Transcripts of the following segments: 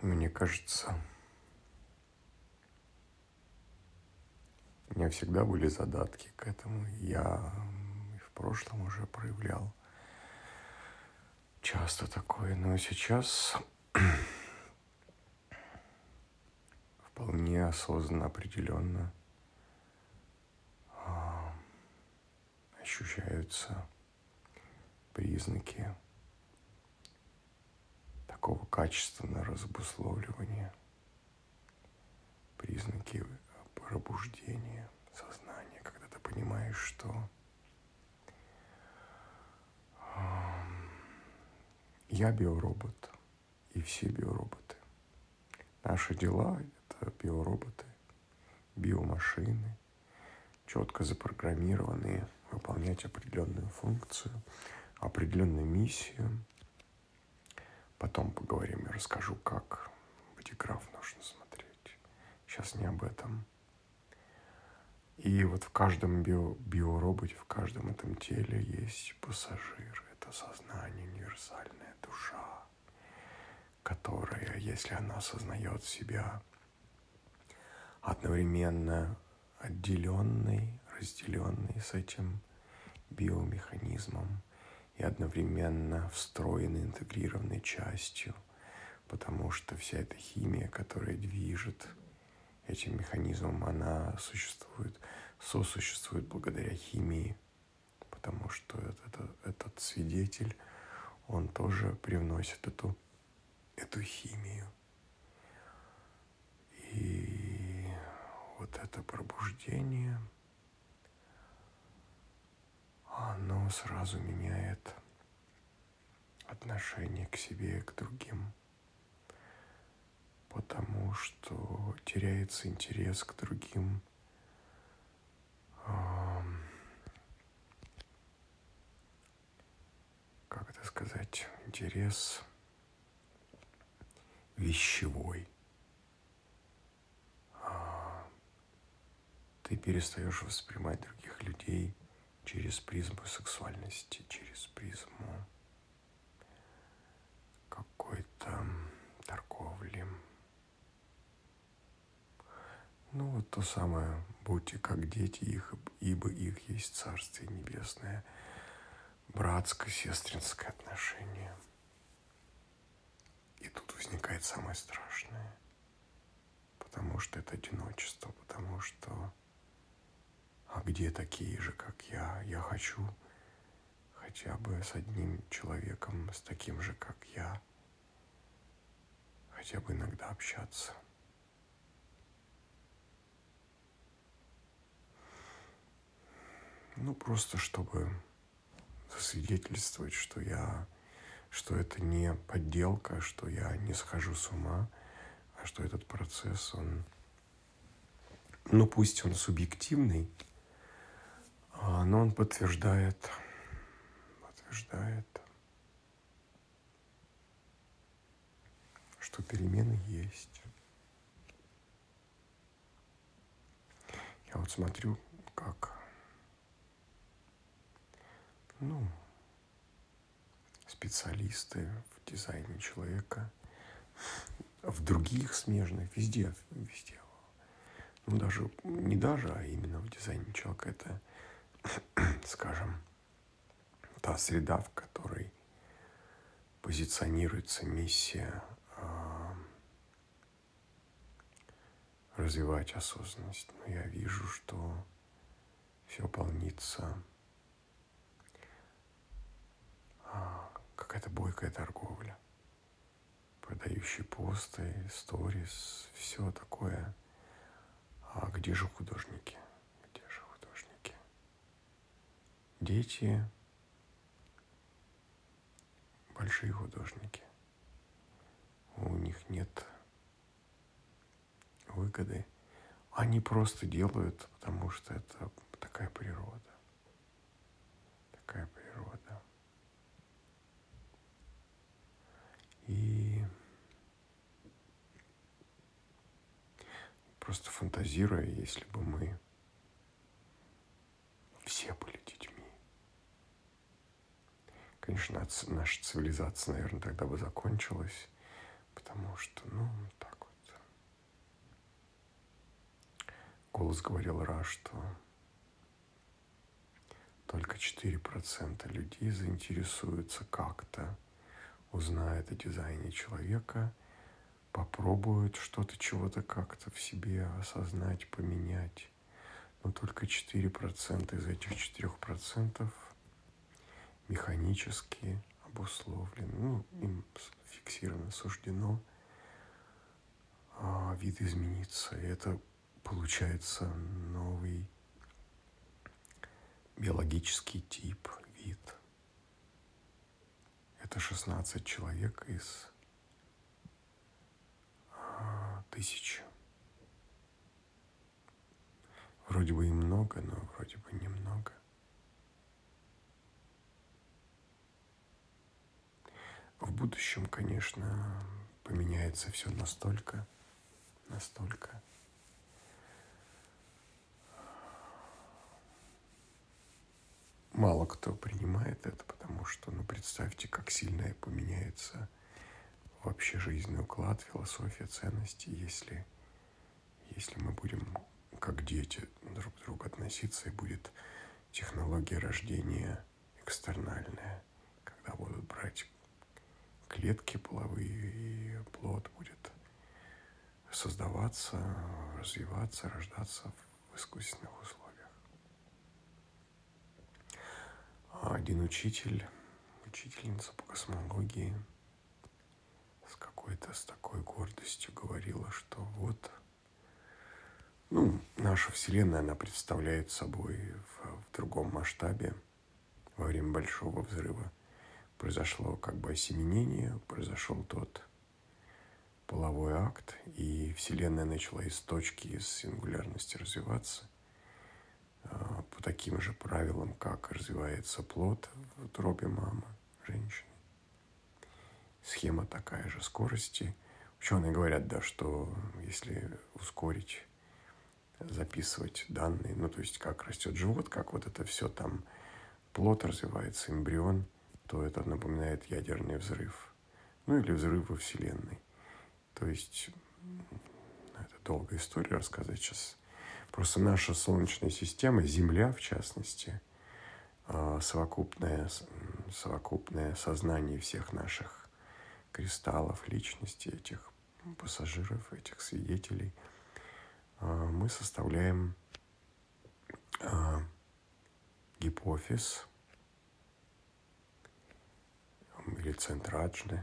Мне кажется, у меня всегда были задатки к этому. Я в прошлом уже проявлял часто такое, но сейчас вполне осознанно, определенно а, ощущаются признаки такого качественного разбусловливания, признаки пробуждения сознания, когда ты понимаешь, что я биоробот, и все биороботы. Наши дела — это биороботы, биомашины, четко запрограммированные выполнять определенную функцию, определенную миссию — Потом поговорим, я расскажу, как бодиграф нужно смотреть. Сейчас не об этом. И вот в каждом био, биороботе, в каждом этом теле есть пассажир. Это сознание, универсальная душа, которая, если она осознает себя одновременно отделенной, разделенной с этим биомеханизмом, и одновременно встроенной, интегрированной частью, потому что вся эта химия, которая движет этим механизмом, она существует, сосуществует благодаря химии, потому что этот, этот свидетель, он тоже привносит эту, эту химию. И вот это пробуждение – сразу меняет отношение к себе и к другим, потому что теряется интерес к другим, как это сказать, интерес вещевой. А, ты перестаешь воспринимать других людей – через призму сексуальности, через призму какой-то торговли. Ну, вот то самое, будьте как дети их, ибо их есть Царствие Небесное, братско-сестринское отношение. И тут возникает самое страшное, потому что это одиночество, потому что а где такие же, как я? Я хочу хотя бы с одним человеком, с таким же, как я, хотя бы иногда общаться. Ну, просто чтобы засвидетельствовать, что я, что это не подделка, что я не схожу с ума, а что этот процесс, он, ну, пусть он субъективный, а, но он подтверждает, подтверждает, что перемены есть. Я вот смотрю, как, ну, специалисты в дизайне человека, в других смежных, везде, везде. Ну, даже, не даже, а именно в дизайне человека это скажем, та среда, в которой позиционируется миссия э, развивать осознанность. Но я вижу, что все полнится э, какая-то бойкая торговля, продающие посты, сторис, все такое. А где же художники? Дети – большие художники. У них нет выгоды. Они просто делают, потому что это такая природа. Такая природа. И просто фантазируя, если бы мы все были детьми, конечно, наша цивилизация, наверное, тогда бы закончилась, потому что, ну, так вот. Голос говорил раз, что только 4% людей заинтересуются как-то, узнают о дизайне человека, попробуют что-то, чего-то как-то в себе осознать, поменять. Но только 4% из этих 4% механически обусловлены, ну, им фиксировано, суждено а, вид измениться. И это получается новый биологический тип, вид. Это 16 человек из а, тысячи. Вроде бы и много, но вроде бы немного. В будущем, конечно, поменяется все настолько, настолько. Мало кто принимает это, потому что, ну, представьте, как сильно поменяется вообще жизненный уклад, философия, ценности, если, если мы будем как дети друг к другу относиться, и будет технология рождения экстернальная, когда будут брать клетки половые, и плод будет создаваться, развиваться, рождаться в искусственных условиях. Один учитель, учительница по космологии с какой-то, с такой гордостью говорила, что вот – ну, наша Вселенная, она представляет собой в, в другом масштабе. Во время Большого Взрыва произошло как бы осеменение, произошел тот половой акт, и Вселенная начала из точки, из сингулярности развиваться а, по таким же правилам, как развивается плод в утробе мамы, женщины. Схема такая же скорости. Ученые говорят, да, что если ускорить записывать данные, ну, то есть как растет живот, как вот это все там, плод развивается, эмбрион, то это напоминает ядерный взрыв. Ну, или взрыв во Вселенной. То есть, это долгая история рассказать сейчас. Просто наша Солнечная система, Земля в частности, а, совокупное, совокупное сознание всех наших кристаллов, личности, этих пассажиров, этих свидетелей – а, мы составляем а, гипофиз или центр аджны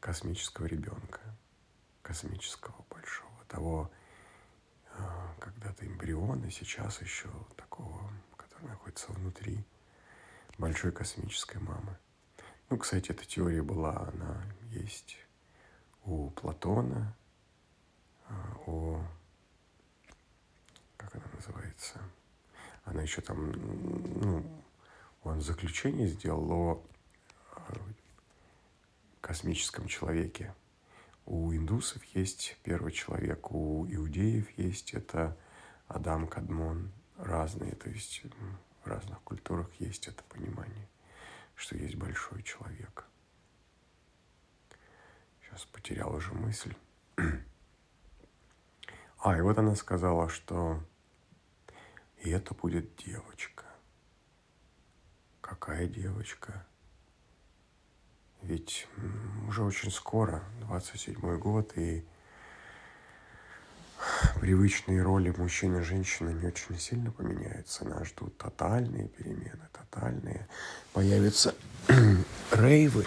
космического ребенка, космического большого, того а, когда-то эмбриона, сейчас еще такого, который находится внутри большой космической мамы. Ну, кстати, эта теория была, она есть у Платона, о... Как она называется? Она еще там, ну, он заключение сделал о космическом человеке. У индусов есть первый человек, у иудеев есть это Адам Кадмон. Разные, то есть в разных культурах есть это понимание, что есть большой человек. Сейчас потерял уже мысль. А, и вот она сказала, что и это будет девочка. Какая девочка? Ведь уже очень скоро, 27-й год, и привычные роли мужчины и женщины не очень сильно поменяются. Нас ждут тотальные перемены, тотальные. Появятся рейвы.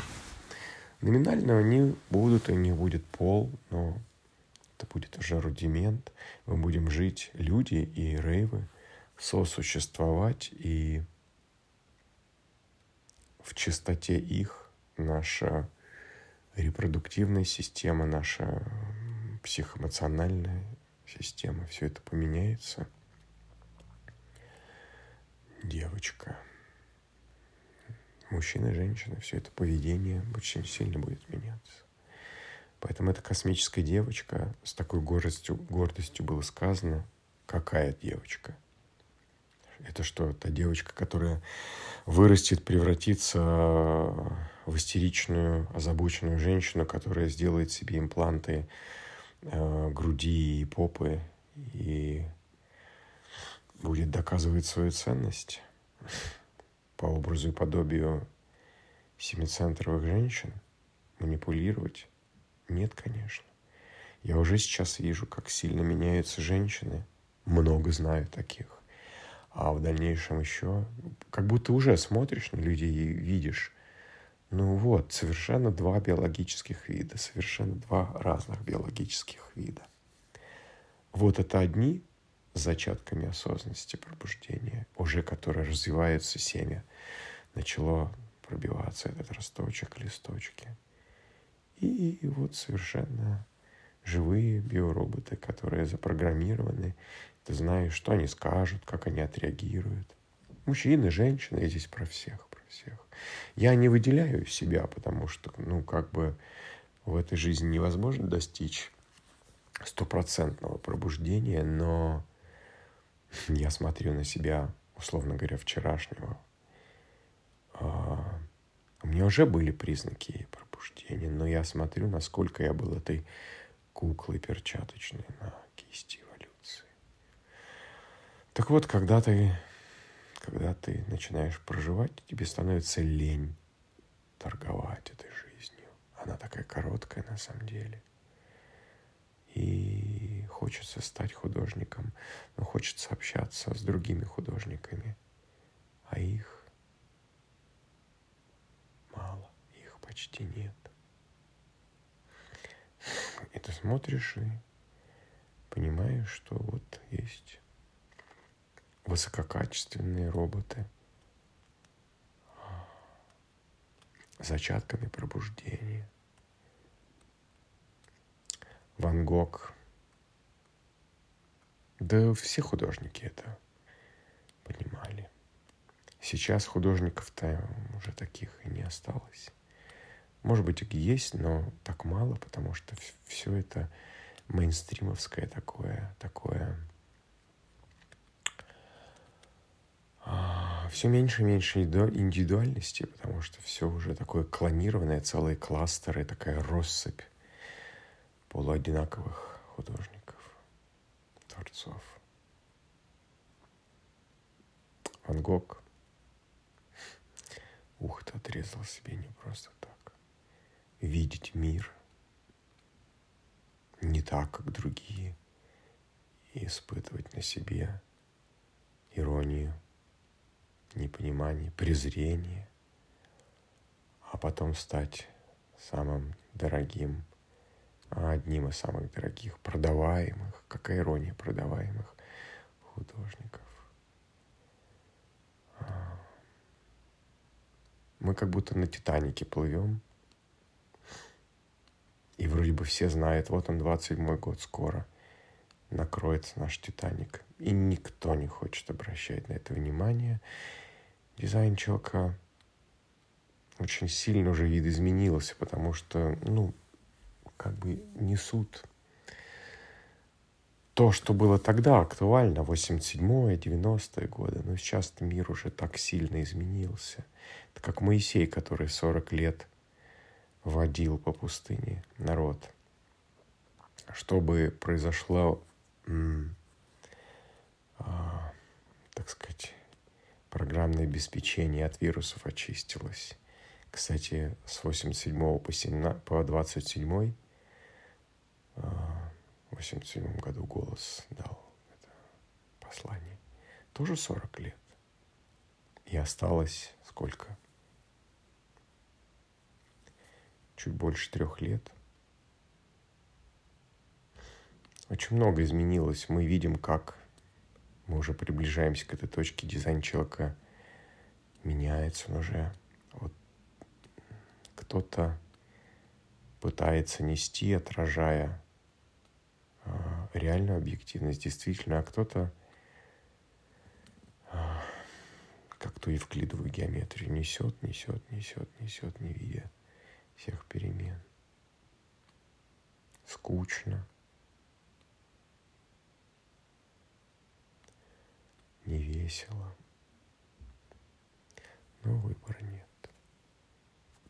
Номинально они будут, и не будет пол, но это будет уже рудимент. Мы будем жить, люди и рейвы, сосуществовать, и в чистоте их наша репродуктивная система, наша психоэмоциональная система, все это поменяется. Девочка, мужчина, женщина, все это поведение очень сильно будет меняться. Поэтому эта космическая девочка, с такой гордостью, гордостью было сказано, какая девочка. Это что, та девочка, которая вырастет, превратится в истеричную, озабоченную женщину, которая сделает себе импланты э, груди и попы и будет доказывать свою ценность по образу и подобию семицентровых женщин, манипулировать? Нет, конечно. Я уже сейчас вижу, как сильно меняются женщины. Много знаю таких. А в дальнейшем еще, как будто уже смотришь на людей и видишь, ну вот, совершенно два биологических вида, совершенно два разных биологических вида. Вот это одни с зачатками осознанности пробуждения, уже которые развиваются семя, начало пробиваться этот росточек, листочки. И вот совершенно живые биороботы, которые запрограммированы. Ты знаешь, что они скажут, как они отреагируют. Мужчины, женщины, я здесь про всех, про всех. Я не выделяю себя, потому что, ну, как бы в этой жизни невозможно достичь стопроцентного пробуждения, но я смотрю на себя, условно говоря, вчерашнего. А, у меня уже были признаки пробуждения, но я смотрю, насколько я был этой куклой перчаточной на кисти эволюции. Так вот, когда ты, когда ты начинаешь проживать, тебе становится лень торговать этой жизнью. Она такая короткая на самом деле – и хочется стать художником, но хочется общаться с другими художниками, а их мало, их почти нет. И ты смотришь и понимаешь, что вот есть высококачественные роботы зачатками пробуждения, Ван Гог. Да все художники это понимали. Сейчас художников-то уже таких и не осталось. Может быть, есть, но так мало, потому что все это мейнстримовское такое, такое а, все меньше и меньше индивидуальности, потому что все уже такое клонированное, целые кластеры, такая россыпь полуодинаковых художников, творцов. Ван Гог ухо отрезал себе не просто так. Видеть мир не так, как другие, и испытывать на себе иронию, непонимание, презрение, а потом стать самым дорогим одним из самых дорогих, продаваемых, какая ирония, продаваемых художников. А, мы как будто на Титанике плывем, и вроде бы все знают, вот он, 27-й год скоро, накроется наш Титаник. И никто не хочет обращать на это внимание. Дизайн человека очень сильно уже видоизменился, потому что, ну, как бы несут то, что было тогда актуально, 87-е, 90-е годы, но сейчас мир уже так сильно изменился. Это как Моисей, который 40 лет водил по пустыне народ. Чтобы произошло, а, так сказать, программное обеспечение от вирусов очистилось. Кстати, с 87 по 27 в 87 году голос дал это послание. Тоже 40 лет. И осталось сколько? Чуть больше трех лет. Очень много изменилось. Мы видим, как мы уже приближаемся к этой точке. Дизайн человека меняется, он уже вот кто-то пытается нести, отражая а, реальную объективность, действительно, а кто-то а, как ту евклидовую геометрию несет, несет, несет, несет, не видя всех перемен. Скучно. Не весело. Но выбора нет.